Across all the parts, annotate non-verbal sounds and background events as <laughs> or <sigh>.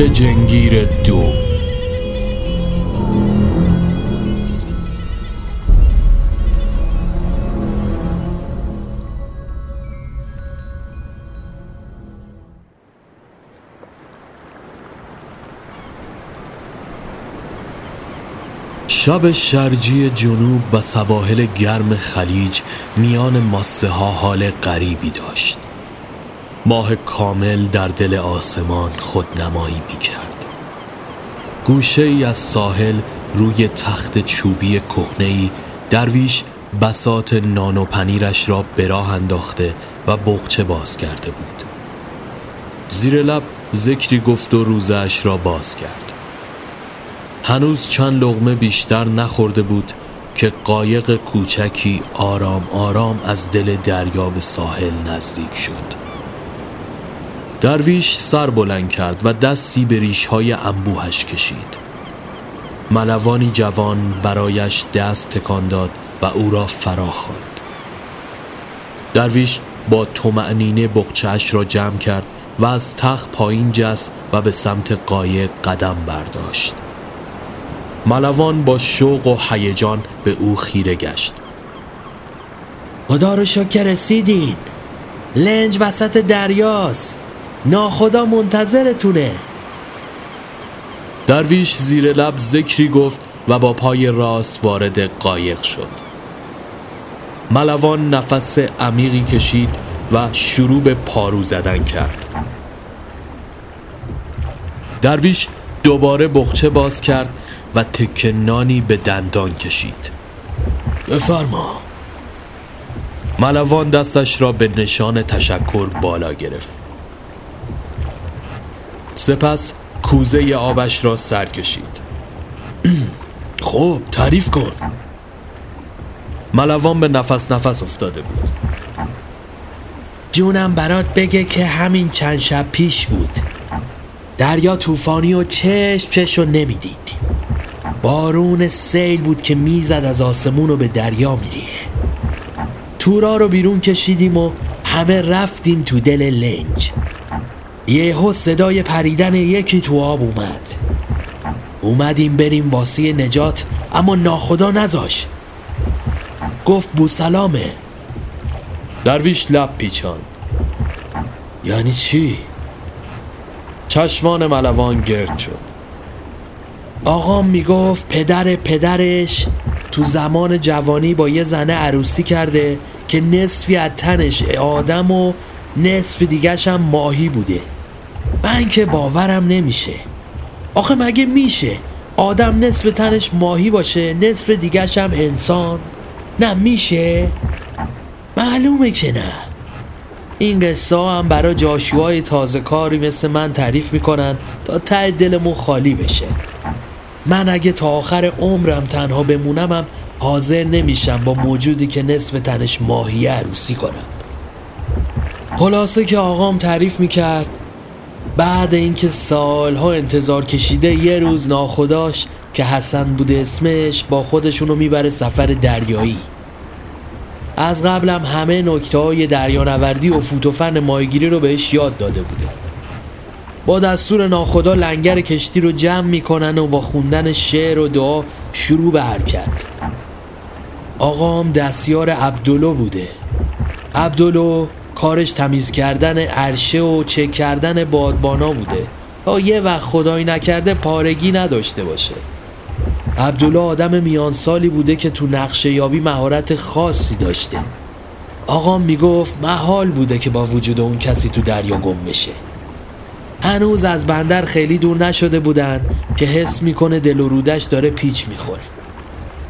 درویش جنگیر دو. شب شرجی جنوب و سواحل گرم خلیج میان ماسه ها حال غریبی داشت. ماه کامل در دل آسمان خودنمایی می کرد گوشه ای از ساحل روی تخت چوبی کهنه‌ای درویش بسات نان و پنیرش را به راه انداخته و بغچه باز کرده بود. زیر لب ذکری گفت و روزش را باز کرد. هنوز چند لغمه بیشتر نخورده بود که قایق کوچکی آرام آرام از دل دریا به ساحل نزدیک شد. درویش سر بلند کرد و دستی به ریشهای انبوهش کشید. ملوانی جوان برایش دست تکان داد و او را فرا خواند. درویش با تومعنینه بخچهش را جمع کرد و از تخت پایین جست و به سمت قایق قدم برداشت. ملوان با شوق و هیجان به او خیره گشت. خدا رو شکر رسیدین. لنج وسط دریاست. ناخدا منتظرتونه. درویش زیر لب ذکری گفت و با پای راست وارد قایق شد. ملوان نفس عمیقی کشید و شروع به پارو زدن کرد. درویش دوباره بخچه باز کرد و تک نانی به دندان کشید. بفرما. ملوان دستش را به نشان تشکر بالا گرفت. سپس کوزه آبش را سر کشید. <clears throat> خب تعریف کن. ملوان به نفس نفس افتاده بود. جونم برات بگه که همین چند شب پیش بود. دریا طوفانی و چشم چش رو نمی‌دید. بارون سیل بود که می‌زد از آسمون و به دریا میریخ تورا رو بیرون کشیدیم و همه رفتیم تو دل لنج. یهو صدای پریدن یکی تو آب اومد. اومدیم بریم واسه نجات اما ناخدا نذاش. گفت بو سلامه. درویش لب پیچاند. یعنی چی؟ چشمان ملوان گرد شد. آقام می‌گفت پدر پدرش تو زمان جوانی با یه زنه عروسی کرده که نصفی از تنش آدم و نصف دیگرش هم ماهی بوده. من که باورم نمیشه. آخه مگه میشه؟ آدم نصف تنش ماهی باشه نصف دیگرش هم انسان. نه میشه؟ معلومه که نه. این قصه هم برای جاشوهای تازه کاری مثل من تعریف می‌کنن تا ته دلمون خالی بشه. من اگه تا آخر عمرم تنها بمونمم حاضر نمیشم با موجودی که نصف تنش ماهی عروسی کنم. خلاصه که آقام تعریف می‌کرد بعد اینکه سالها انتظار کشیده یه روز ناخداش که حسن بوده اسمش با خودشونو می‌بره سفر دریایی. از قبلم همه نکته های دریانوردی و فوتوفن مایگیری رو بهش یاد داده بوده. با دستور ناخدا لنگر کشتی رو جمع می‌کنن و با خوندن شعر و دعا شروع به حرکت. آقام دستیار عبدالو بوده. عبدالو کارش تمیز کردن عرشه و چک کردن بادبانا بوده. تا یه وقت خدایی نکرده پارگی نداشته باشه. عبدالله آدم میان سالی بوده که تو نقشه یابی مهارت خاصی داشته. آقام می‌گفت محال بوده که با وجود اون کسی تو دریا گم بشه. هنوز از بندر خیلی دور نشده بودن که حس می‌کنه دل و رودش داره پیچ می‌خوره.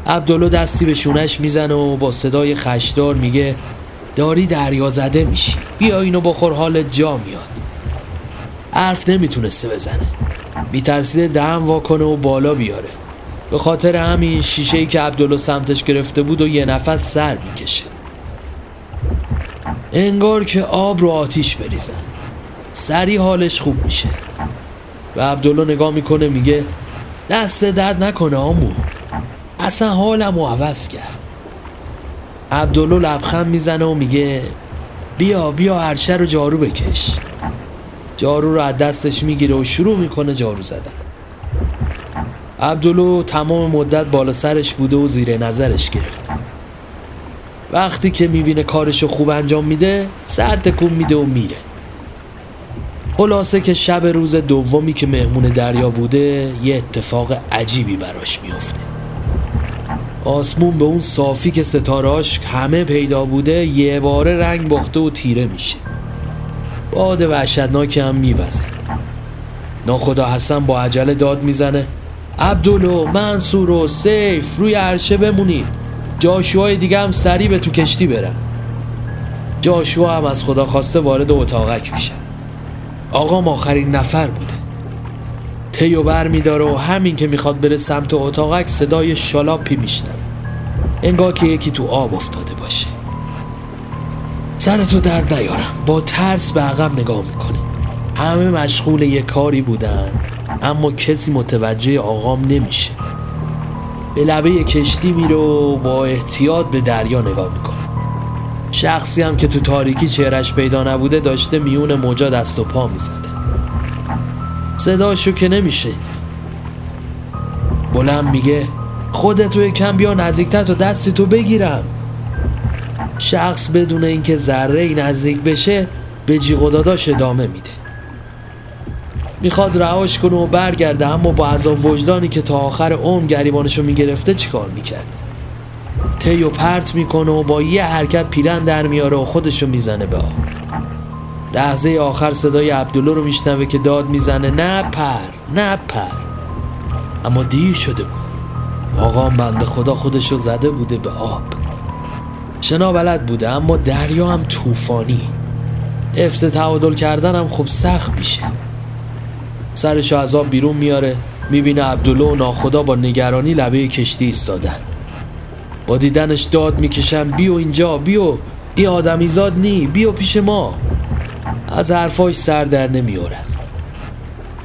عبدالله دستی به شونش می‌زنه و با صدای خشدار میگه داری دریا زده میشی. بیا اینو بخور حال جا میاد. حرف نمی‌تونسته بزنه. میترسیده دم واکنه و بالا بیاره. به خاطر همین شیشه ای که عبدالله سمتش گرفته بود و یه نفس سر می‌کشه. انگار که آب رو آتیش بریزن سری حالش خوب میشه. و عبدالله نگاه می‌کنه میگه دست درد نکنه آمو. اصلا حالم رو عوض کرد. عبدالله لبخند می‌زنه و میگه بیا بیا عرشه رو جارو بکش. جارو رو از دستش می‌گیره و شروع می‌کنه جارو زدن. عبدالو تمام مدت بالا سرش بوده و زیر نظرش گرفت وقتی که می‌بینه کارشو خوب انجام میده سر تکون میده و میره. خلاصه که شب روز دومی که مهمون دریا بوده یه اتفاق عجیبی براش میفته آسمون به اون صافی که ستاراش همه پیدا بوده یه باره رنگ باخته و تیره میشه. باد وحشتناکی هم میوزه. ناخدا حسن با عجله داد می‌زنه. عبدالو منصور و سیف روی عرشه بمونید. جاشوهای دیگه هم سریع به تو کشتی برن. جاشوا هم از خدا خواسته وارد اتاقک میشن. آقام آخرین نفر بوده. تیو بر میداره و همین که می‌خواد بره سمت اتاقک صدای شالاپی میشنم انگار که یکی تو آب افتاده باشه. سرتو درد نیارم. با ترس به عقب نگاه می‌کنه همه مشغول یه کاری بودن اما کسی متوجه آقام نمیشه. به لبه کشتی میره و با احتیاط به دریا نگاه می‌کنه. شخصی هم که تو تاریکی چهرش پیدا نبوده داشته میون موجا دست و پا می‌زده صداشو که نمیشه. بلند میگه خودتو یکم بیا نزدیکتر تا دستی تو بگیرم. شخص بدون اینکه ذره ای نزدیک بشه به جیغ ادامه میده. می‌خواد رهاش کنه و برگرده اما با عذاب وجدانی که تا آخر عمر گریبانشو می‌گرفته چیکار می‌کرد؟ تیو پرت می‌کنه و با یه حرکت پیرن در میاره و خودشو می‌زنه به آب. لحظه آخر صدای عبدالله رو میشنوه که داد می‌زنه. نه پر نه پر. اما دیر شده بود. آقام بنده خدا خودشو زده بوده به آب. شنا بلد بوده اما دریا هم طوفانی. افت تعادل کردن هم خب سخت میشه. سرشو از آب بیرون میاره می‌بینه عبدالله و ناخدا با نگرانی لبه کشتی ایستادن. با دیدنش داد می‌کشم بیو اینجا بیو این آدمیزاد نی بیو پیش ما. از حرفاش سر در نمیارم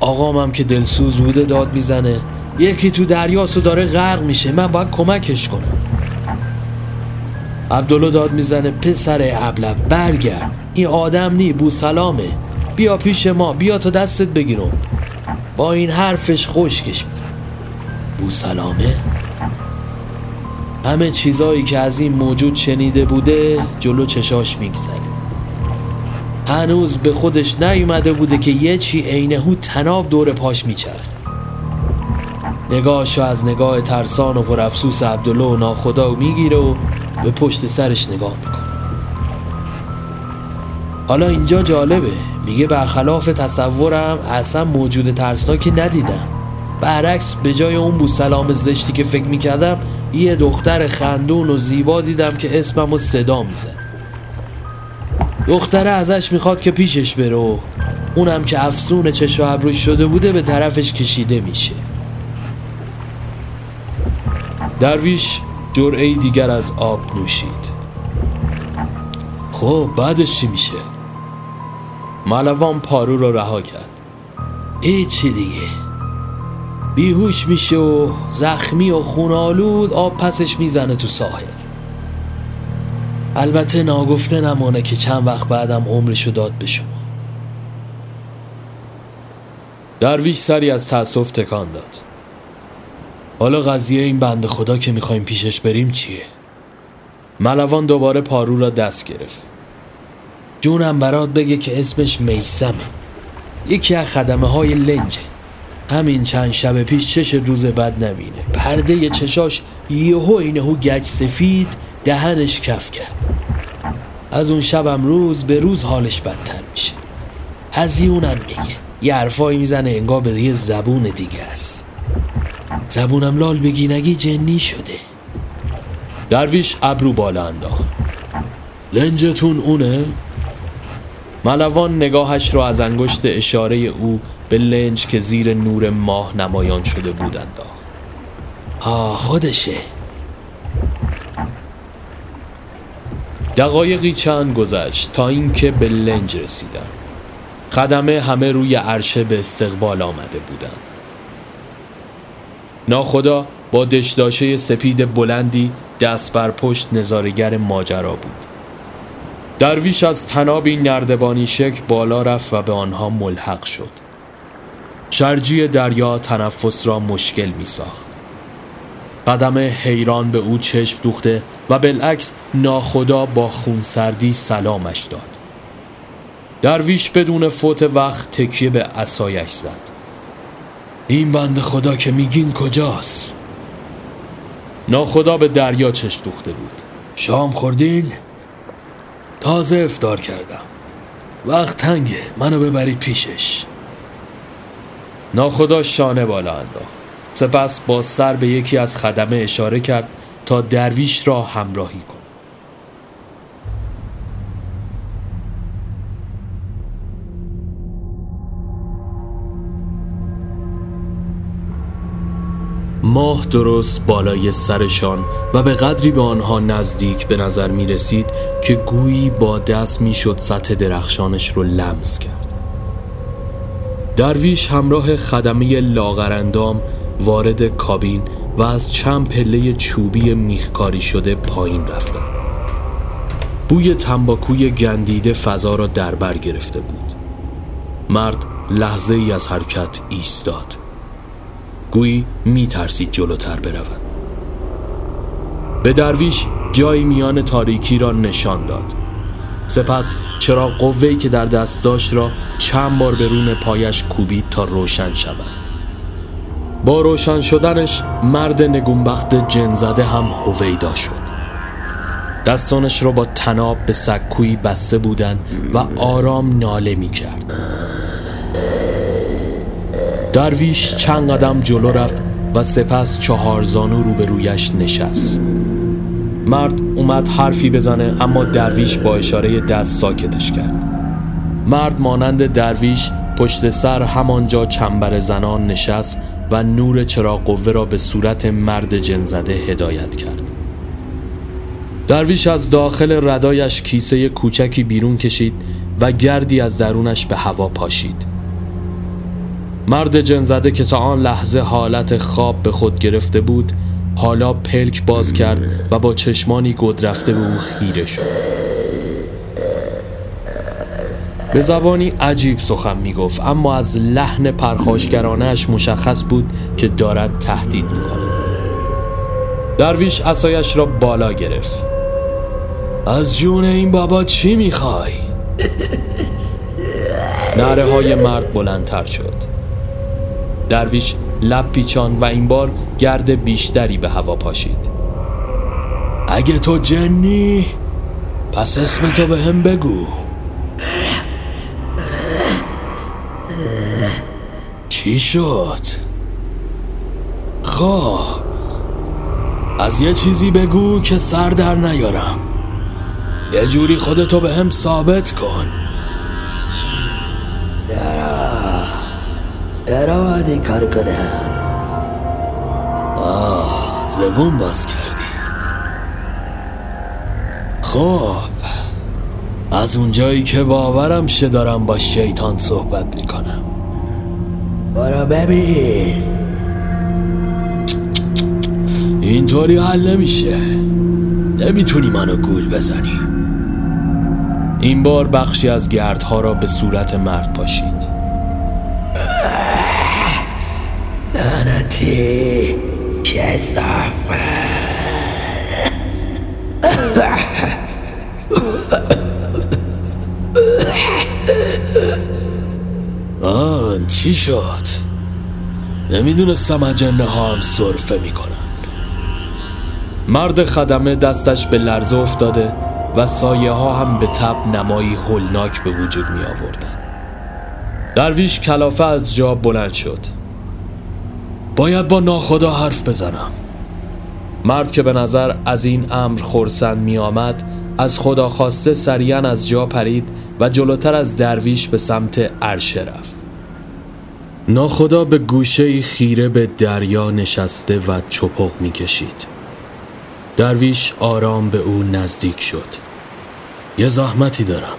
آقامم که دلسوز بوده داد می‌زنه. یکی تو دریاس و داره غرق میشه. من باید کمکش کنم. عبدالله داد می‌زنه پسر ابله برگرد. این آدم نی بو سلامه. بیا پیش ما بیا تا دستت بگیرم. با این حرفش خوشکش میزن بو سلامه؟ همه چیزایی که از این موجود شنیده بوده جلو چشاش میگذره. هنوز به خودش نیومده بوده که یه چی عینهو تناب دور پاش میچرخ. نگاهشو از نگاه ترسان و پرافسوس عبدالله و ناخدا می‌گیره و به پشت سرش نگاه می‌کنه. حالا اینجا جالبه. میگه برخلاف تصورم اصلا موجود ترسناکی ندیدم. برعکس به جای اون بوسلام زشتی که فکر می‌کردم یه دختر خندون و زیبا دیدم که اسمم و صدا میزن دختره ازش می‌خواد که پیشش بره و اونم که افسون چشم و شده بوده به طرفش کشیده میشه. درویش جرعه دیگر از آب نوشید. خب بعدش چی میشه؟ ملوان پارو رو رها کرد. هیچی دیگه؟ بیهوش میشه و زخمی و خونالود آب پسش می‌زنه تو ساحل. البته ناگفته نمانه که چند وقت بعدم عمرشو داد به شما. درویش سری از تأسف تکان داد. حالا قضیه این بند خدا که می‌خوایم پیشش بریم چیه؟ ملوان دوباره پارو را دست گرفت. جونم برات بگه که اسمش میسمه. یکی از خدمه های لنجه. همین چند شب پیش چش روز بد نبینه. پرده چشاش یهو اینهو گچ سفید دهنش کف کرد. از اون شبم روز به روز حالش بدتر میشه. هزیونم میگه. یه حرفایی می‌زنه انگار به یه زبون دیگه است. زبونم لال بگینگی جنی شده. درویش ابرو بالا انداخت. لنجتون اونه؟ ملوان نگاهش رو از انگشت اشاره او به لنج که زیر نور ماه نمایان شده بود انداخت. آه خودشه. دقایقی چند گذشت تا اینکه به لنج رسیدن خدمه همه روی عرشه به استقبال آمده بودند ناخدا با دشداشه سپید بلندی دست بر پشت نظارگر ماجرا بود. درویش از تنابی نردبانی شکل بالا رفت و به آنها ملحق شد. شرجی دریا تنفس را مشکل می ساخت قدم حیران به او چشم دوخته و بالعکس ناخدا با خونسردی سلامش داد. درویش بدون فوت وقت تکیه به اسایش زد. این بند خدا که میگین کجاست؟ ناخدا به دریا چشم دوخته بود. شام خوردین؟ تازه افتار کردم. وقت تنگه منو ببرید پیشش. ناخدا شانه بالا انداخت. سپس با سر به یکی از خدمه اشاره کرد تا درویش را همراهی کند ماه درست بالای سرشان و به قدری به آنها نزدیک به نظر می رسید که گویی با دست می شد سطح درخشانش رو لمس کرد. درویش همراه خدمه لاغرندام وارد کابین و از چند پله چوبی میخکاری شده پایین رفتن بوی تنباکوی گندیده فضا را در بر گرفته بود. مرد لحظه ای از حرکت ایستاد. گویی میترسید جلوتر برود. به درویش جایی میان تاریکی را نشان داد. سپس چرا قوهی که در دست داشت را چند بار به رون پایش کوبید تا روشن شود. با روشن شدنش مرد نگونبخت جنزده هم هویدا شد. دستانش را با تناب به سکویی بسته بودند و آرام ناله می کرد. درویش چند قدم جلو رفت و سپس چهار زانو روبرویش نشست. مرد اومد حرفی بزنه اما درویش با اشاره دست ساکتش کرد. مرد مانند درویش پشت سر همانجا چنبر زنان نشست و نور چراغ قوه را به صورت مرد جنزده هدایت کرد. درویش از داخل ردایش کیسه کوچکی بیرون کشید و گردی از درونش به هوا پاشید. مرد جنزده که تا آن لحظه حالت خواب به خود گرفته بود حالا پلک باز کرد و با چشمانی گدرفته به او خیره شد. به زبانی عجیب سخن می گفت اما از لحن پرخاشگرانش مشخص بود که دارد تهدید می کند درویش اسایش را بالا گرفت. از جون این بابا چی می‌خوای؟ نره های مرد بلندتر شد. درویش لب پیچان و این بار گرد بیشتری به هوا پاشید. اگه تو جنی پس اسم تو به هم بگو. چی شد؟ خب از یه چیزی بگو که سر در نیارم. یه جوری خودتو به هم ثابت کن. چرا باید این کار کنم آه زبون باز کردی. خب از اونجایی که باورم شه دارم با شیطان صحبت می‌کنم. برو ببین. اینطوری حل نمیشه. نمی‌تونی منو گول بزنی. این بار بخشی از گردها را به صورت مرد پاشید. لعنتی کسافت <laughs> آن چی شد؟ نمی‌دونستم اجنه ها هم صرفه می‌کنن. مرد خدمه دستش به لرزه افتاده و سایه ها هم به تب نمایی هولناک به وجود می آوردن درویش کلافه از جا بلند شد. باید با ناخدا حرف بزنم. مرد که به نظر از این امر خورسند می آمد از خدا خواسته سریعا از جا پرید و جلوتر از درویش به سمت عرشه رفت. ناخدا به گوشه خیره به دریا نشسته و چپق می کشید درویش آرام به او نزدیک شد. یه زحمتی دارم.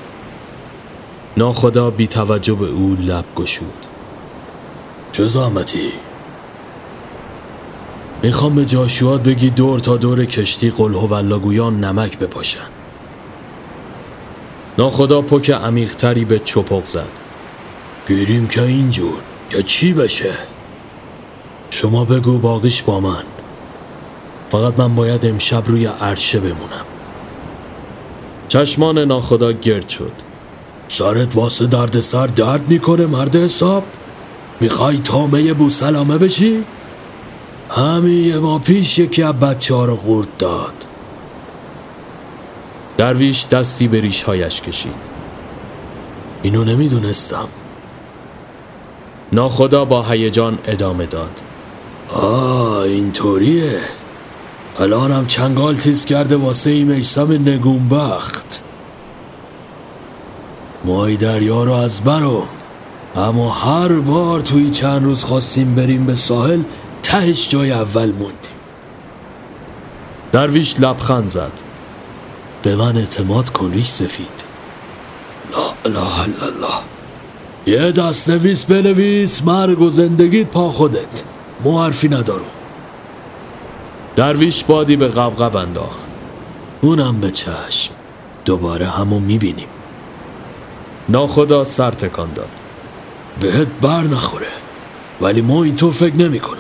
ناخدا بی توجه به او لب گشود. چه زحمتی؟ می‌خوام به جاشوات بگی دور تا دور کشتی قلهو و نمک بپاشن. ناخدا پک عمیقتری به چپق زد. گیریم که اینجور. که چی بشه؟ شما بگو باقیش با من. فقط من باید امشب روی عرشه بمونم. چشمان ناخدا گرد شد. سرت واسه درد سر درد می‌کنه مرد حساب. می‌خوای تامه بوسلامه بشی؟ همین یه ما پیش یکی از بچه ها رو قورت داد. درویش دستی به ریشهایش کشید. اینو نمی‌دونستم. ناخدا با هیجان ادامه داد. آه اینطوریه. الانم چنگال تیز کرده واسه این میسم نگونبخت. مای دریا رو از برو. اما هر بار توی چند روز خواستیم بریم به ساحل تهش جای اول موندیم. درویش لبخند زد. به من اعتماد کن ریش سفید. لا اله الا الله. یه دست نویس بنویس مرگ و زندگیت پا خودت. مو حرفی ندارم درویش بادی به قبقب انداخت. اونم به چشم. دوباره همو می‌بینیم. ناخدا سر تکان داد. بهت بر نخوره. ولی ما اینطور فکر نمی کنم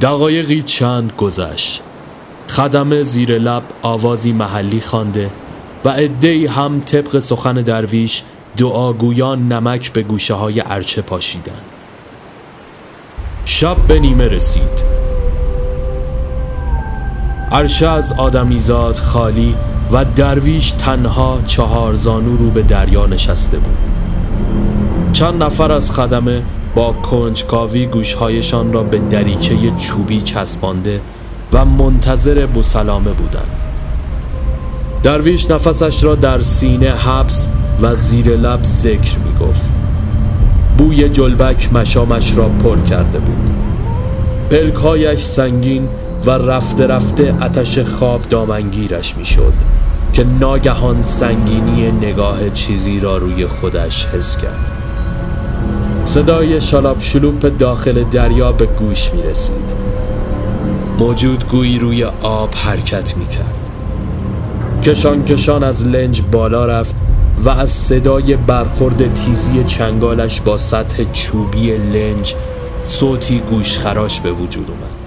دقایقی چند گذشت. خدمه زیر لب آوازی محلی خوانده و عدهای هم طبق سخن درویش دعاگویان نمک به گوشه های ارچه پاشیدن شب به نیمه رسید. عرشه از آدمیزاد خالی و درویش تنها چهار زانو رو به دریا نشسته بود. چند نفر از خدمه با کنجکاوی گوشهایشان را به دریچه چوبی چسبانده و منتظر بوسلامه بودند. درویش نفسش را در سینه حبس و زیر لب ذکر می گفت بوی جلبک مشامش را پر کرده بود. پلکایش سنگین و رفته رفته اتش خواب دامنگیرش می شد که ناگهان سنگینی نگاه چیزی را روی خودش حس کرد. صدای شلاب شلوپ داخل دریا به گوش می رسید موجود گویی روی آب حرکت می کرد کشان کشان از لنج بالا رفت و از صدای برخورد تیزی چنگالش با سطح چوبی لنج صوتی گوشخراش به وجود اومد.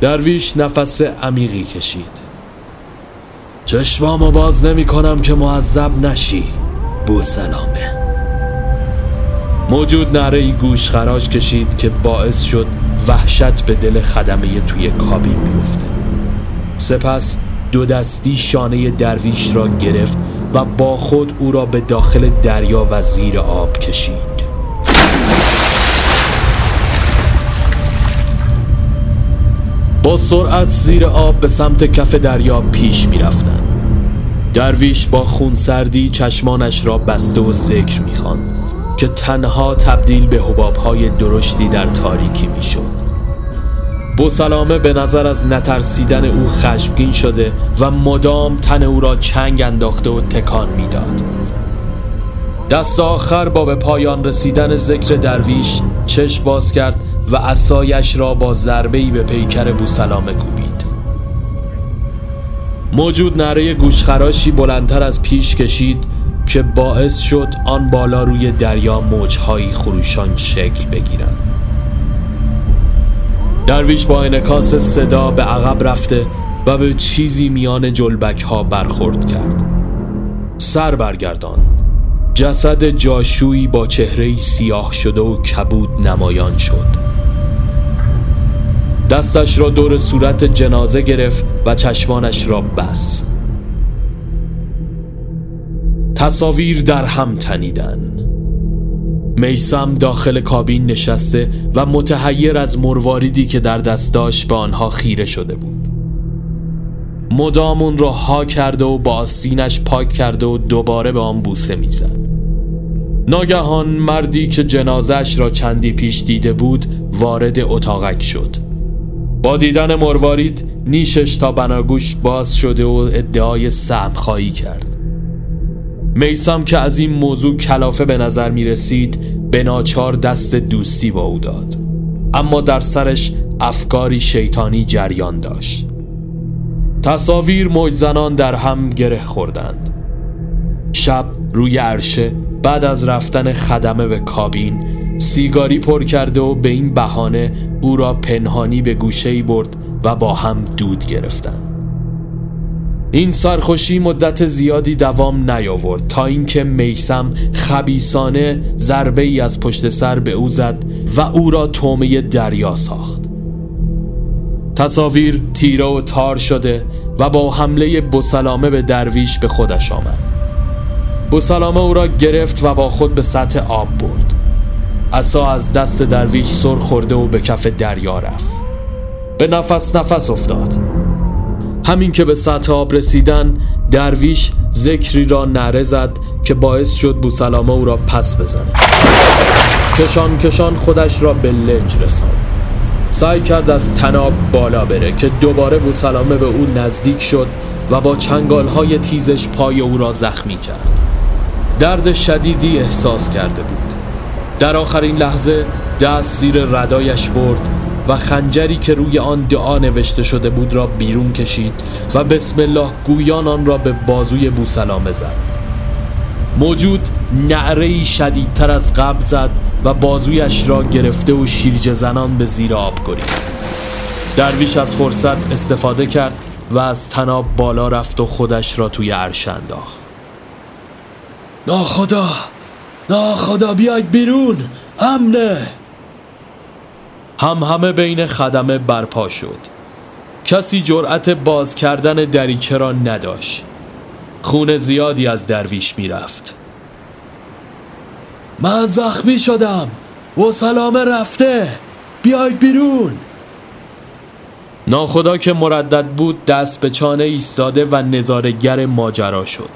درویش نفس عمیقی کشید. چشمامو باز نمی کنم که معذب نشی بو سلامه موجود نره ای گوش خراش کشید که باعث شد وحشت به دل خدمه توی کابین بیفته. سپس دو دستی شانه درویش را گرفت و با خود او را به داخل دریا و زیر آب کشید با سرعت زیر آب به سمت کف دریا پیش می رفتن. درویش با خونسردی چشمانش را بسته و ذکر می که تنها تبدیل به حبابهای درشتی در تاریکی می شد بوسلامه به نظر از نترسیدن او خشمگین شده و مدام تن او را چنگ انداخته و تکان می‌داد. دست آخر با به پایان رسیدن ذکر درویش چشم باز کرد و اسایش را با ضربه‌ای به پیکر بوسلامه کوبید موجود نره گوشخراشی بلندتر از پیش کشید که باعث شد آن بالا روی دریا موجهایی خروشان شکل بگیرند درویش با انکاس صدا به عقب رفته و به چیزی میان جلبک ها برخورد کرد. سر برگردان جسد جاشویی با چهره سیاه شده و کبود نمایان شد. دستش را دور صورت جنازه گرفت و چشمانش را بس تصاویر در هم تنیدن میسم داخل کابین نشسته و متحیر از مرواریدی که در دست داشت به آنها خیره شده بود. مدامون را ها کرده و با آسینش پاک کرده و دوباره به آن بوسه می‌زد. ناگهان مردی که جنازش را چندی پیش دیده بود وارد اتاقک شد. با دیدن مروارید نیشش تا بناگوش باز شده و ادعای سهم خواهی کرد. میسم که از این موضوع کلافه به نظر می رسید به ناچار دست دوستی با او داد. اما در سرش افکاری شیطانی جریان داشت. تصاویر موجزنان در هم گره خوردند. شب روی عرشه بعد از رفتن خدمه به کابین سیگاری پر کرده و به این بهانه او را پنهانی به گوشه برد و با هم دود گرفتند. این سرخوشی مدت زیادی دوام نیاورد تا اینکه میسم خبیسانه ضربه ای از پشت سر به او زد و او را تومه دریا ساخت. تصاویر تیره و تار شده و با حمله بسلامه به درویش به خودش آمد. بسلامه او را گرفت و با خود به سطح آب برد. عصا از دست درویش سر خورده و به کف دریا رفت. به نفس نفس افتاد. همین که به سطح آب رسیدن درویش ذکری را نره زد که باعث شد بوسلامه او را پس بزنه. کشان کشان خودش را به لنج رساند. سعی کرد از تناب بالا بره که دوباره بوسلامه به او نزدیک شد و با چنگال های تیزش پای او را زخمی کرد. درد شدیدی احساس کرده بود. در آخرین لحظه دست زیر ردایش برد و خنجری که روی آن دعا نوشته شده بود را بیرون کشید و بسم الله گویان آن را به بازوی بوسلامه زد. موجود نعره شدیدتر از قبل زد و بازویش را گرفته و شیرجه زنان به زیر آب گرید درویش از فرصت استفاده کرد و از تناب بالا رفت و خودش را توی عرش انداخت. ناخدا ناخدا بیاید بیرون امنه! هم همه بین خدمه برپا شد. کسی جرأت باز کردن دریچه را نداشت. خون زیادی از درویش می‌رفت. من زخمی شدم. و سلامه رفته. بیاید بیرون. ناخدا که مردد بود دست به چانه ایستاده و نظارگر ماجرا شد.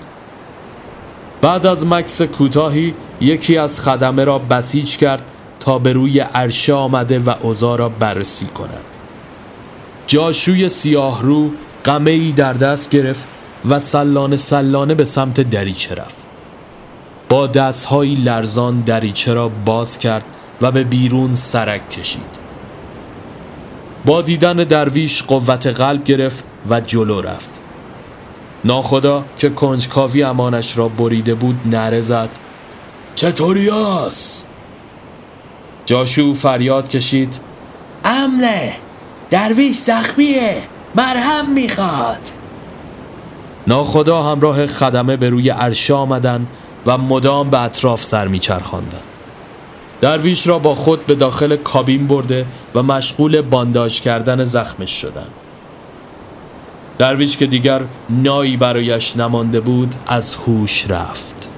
بعد از مکس کوتاهی یکی از خدمه را بسیج کرد تا به روی عرشه آمده و اوضاع را بررسی کند. جاشوی سیاه رو قمه ای در دست گرفت و سلانه سلانه به سمت دریچه رفت. با دستهایی لرزان دریچه را باز کرد و به بیرون سرک کشید. با دیدن درویش قوت قلب گرفت و جلو رفت. ناخدا که کنجکاوی امانش را بریده بود نره زد. چطوری جاشو فریاد کشید. امنه درویش زخمیه مرهم می‌خواد. ناخدا همراه خدمه به روی عرشه آمدن و مدام به اطراف سر میچرخاندند درویش را با خود به داخل کابین برده و مشغول بانداج کردن زخمش شدند درویش که دیگر نایی برایش نمانده بود از هوش رفت.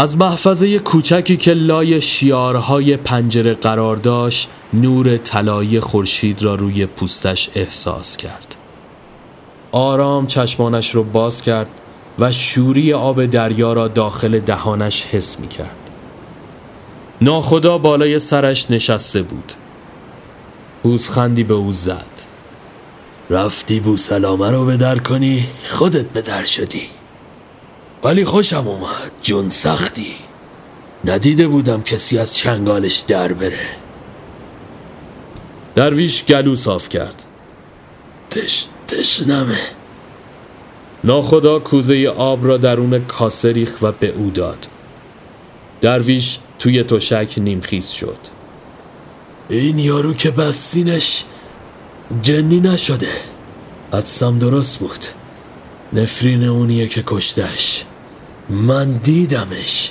از محفظه کوچکی که لای شیارهای پنجره قرار داشت نور طلایی خورشید را روی پوستش احساس کرد. آرام چشمانش رو باز کرد و شوری آب دریا را داخل دهانش حس می کرد. ناخدا بالای سرش نشسته بود. پوزخندی به او زد. رفتی بو سلامه رو به در کنی خودت به در شدی. ولی خوشم اومد. جون سختی. ندیده بودم کسی از چنگالش در بره. درویش گلو صاف کرد. تش تشنمه. ناخدا کوزه آب را درون کاسه ریخ و به او داد. درویش توی تشک نیمخیز شد. این یارو که بستینش جنی نشده. حدسم درست بود. نفرین اونیه که کشتش من دیدمش.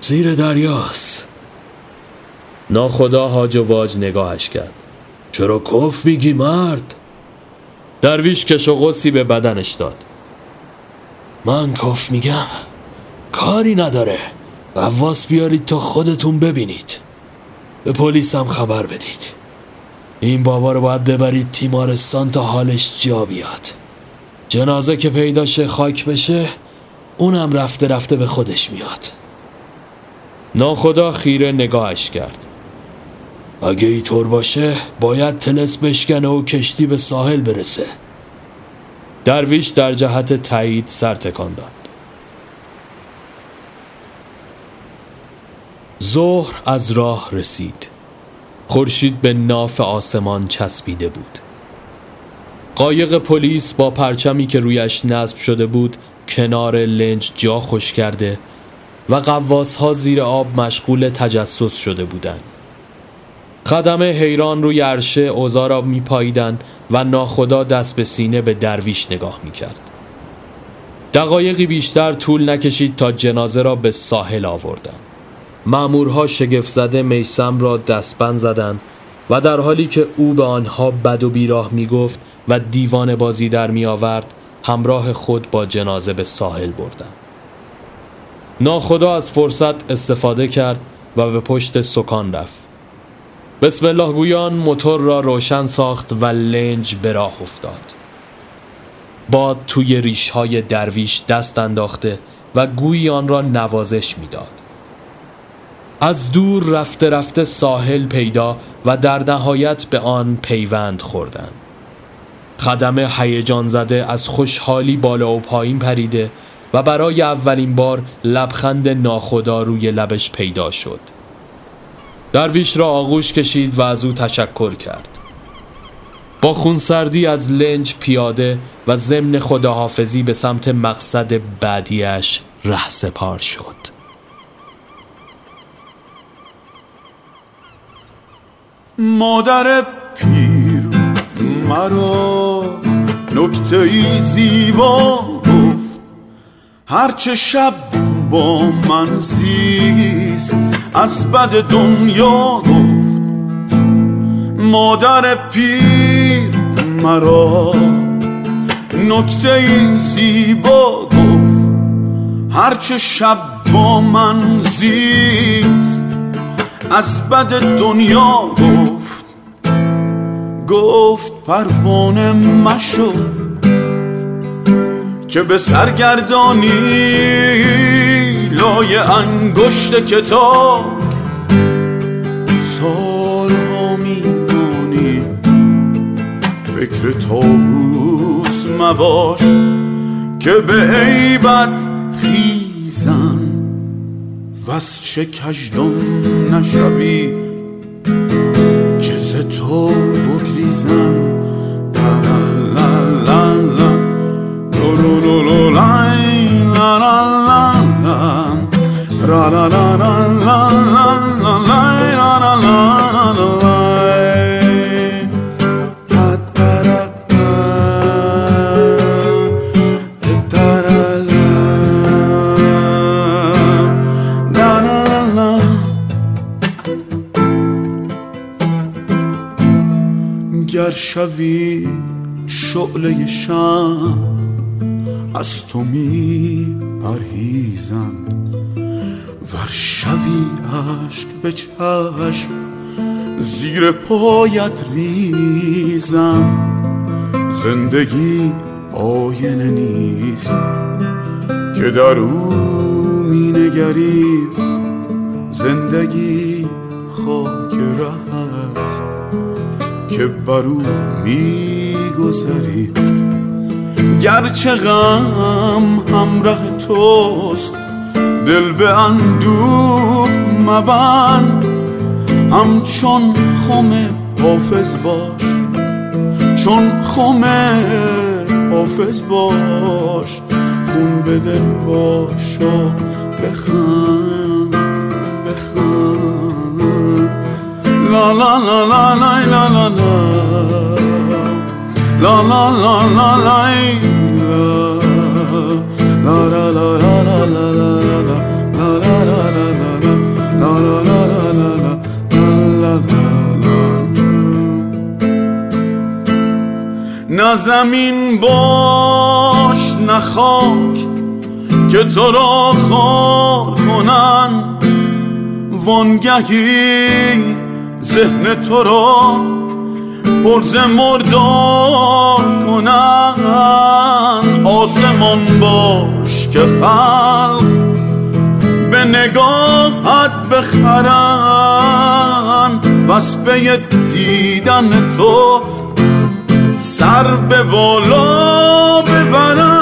زیر دریاست. ناخدا هاج و واج نگاهش کرد. چرا کف میگی مرد؟ درویش کش و غصی به بدنش داد. من کف میگم. کاری نداره. قواس بیارید تا خودتون ببینید. به پلیس هم خبر بدید. این بابا رو باید ببرید تیمارستان تا حالش جا بیاد. جنازه که پیداشه خاک بشه اونم رفته رفته به خودش میاد. ناخدا خیره نگاهش کرد. اگه اینطور باشه باید تلس بشکنه و کشتی به ساحل برسه. درویش در جهت تایید سر تکان داد. ظهر از راه رسید. خورشید به ناف آسمان چسبیده بود. قایق پلیس با پرچمی که رویش نصب شده بود کنار لنج جا خوش کرده و قواس ها زیر آب مشغول تجسس شده بودند. خدمه حیران روی عرشه اوزا را می پاییدن و ناخدا دست به سینه به درویش نگاه می کرد. دقایقی بیشتر طول نکشید تا جنازه را به ساحل آوردن. مامورها شگفت زده میسم را دستبند زدند و در حالی که او به آنها بد و بیراه می گفت و دیوان بازی در می آورد همراه خود با جنازه به ساحل بردن ناخدا از فرصت استفاده کرد و به پشت سکان رفت. بسم الله گویان موتور را روشن ساخت و لنج به راه افتاد. باد توی ریش های درویش دست انداخته و گویی آن را نوازش می‌داد. از دور رفته رفته ساحل پیدا و در نهایت به آن پیوند خوردند. خدم هیجان زده از خوشحالی بالا و پایین پریده و برای اولین بار لبخند ناخدا روی لبش پیدا شد. درویش را آغوش کشید و از او تشکر کرد. با خونسردی از لنج پیاده و ضمن خداحافظی به سمت مقصد بعدیش ره سپار شد. مادر پیر مرا نکته ای زیبا گفت هرچه شب با من زیست از بد دنیا گفت. مادر پیر مرا نکته ای زیبا گفت هرچه شب با من زیست. از بد دنیا گفت گفت پروانه مشو که به سرگردانی لای انگشت کتاب سالها میمانی فکر تاووس مباش که به عیبت خیزن وز چه کژدم نشوی که ز تو بگریزم؟ را را را را شوی شعله شم از تو می پرهیزم. ور شوی عشق به چشم زیر پایت ریزم. زندگی آینه نیست که در او می نگری. زندگی که بر او می گذری گرچه غم همراه توست دل به اندوه مبند. همچون خم حافظ باش چون خم حافظ باش. خون به دل باش و بخند. لا لا لا لا لا لا لا لا لا لا لا لا لا لا لا لا لا نه زمین باش نه خاک که تو را خار کنن وانگهی ذهن تو را پرز مردار کنن. آسمان باش که خلق به نگاهت بخرن. وسبه دیدن تو سر به بالا ببرن.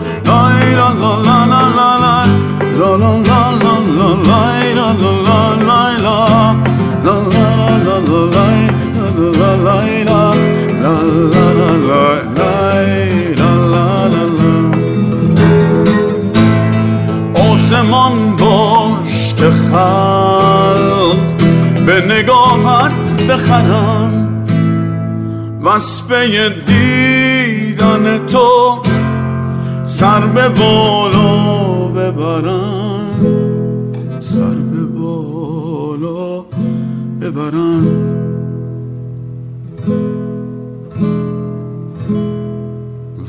بخرم. وصفه دیدن تو سر به بالا ببرن سر به بالا ببرن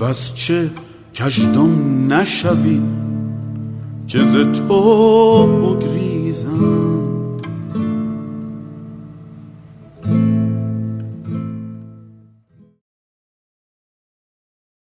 و از چه کشدم نشوی که ز تو بگریزم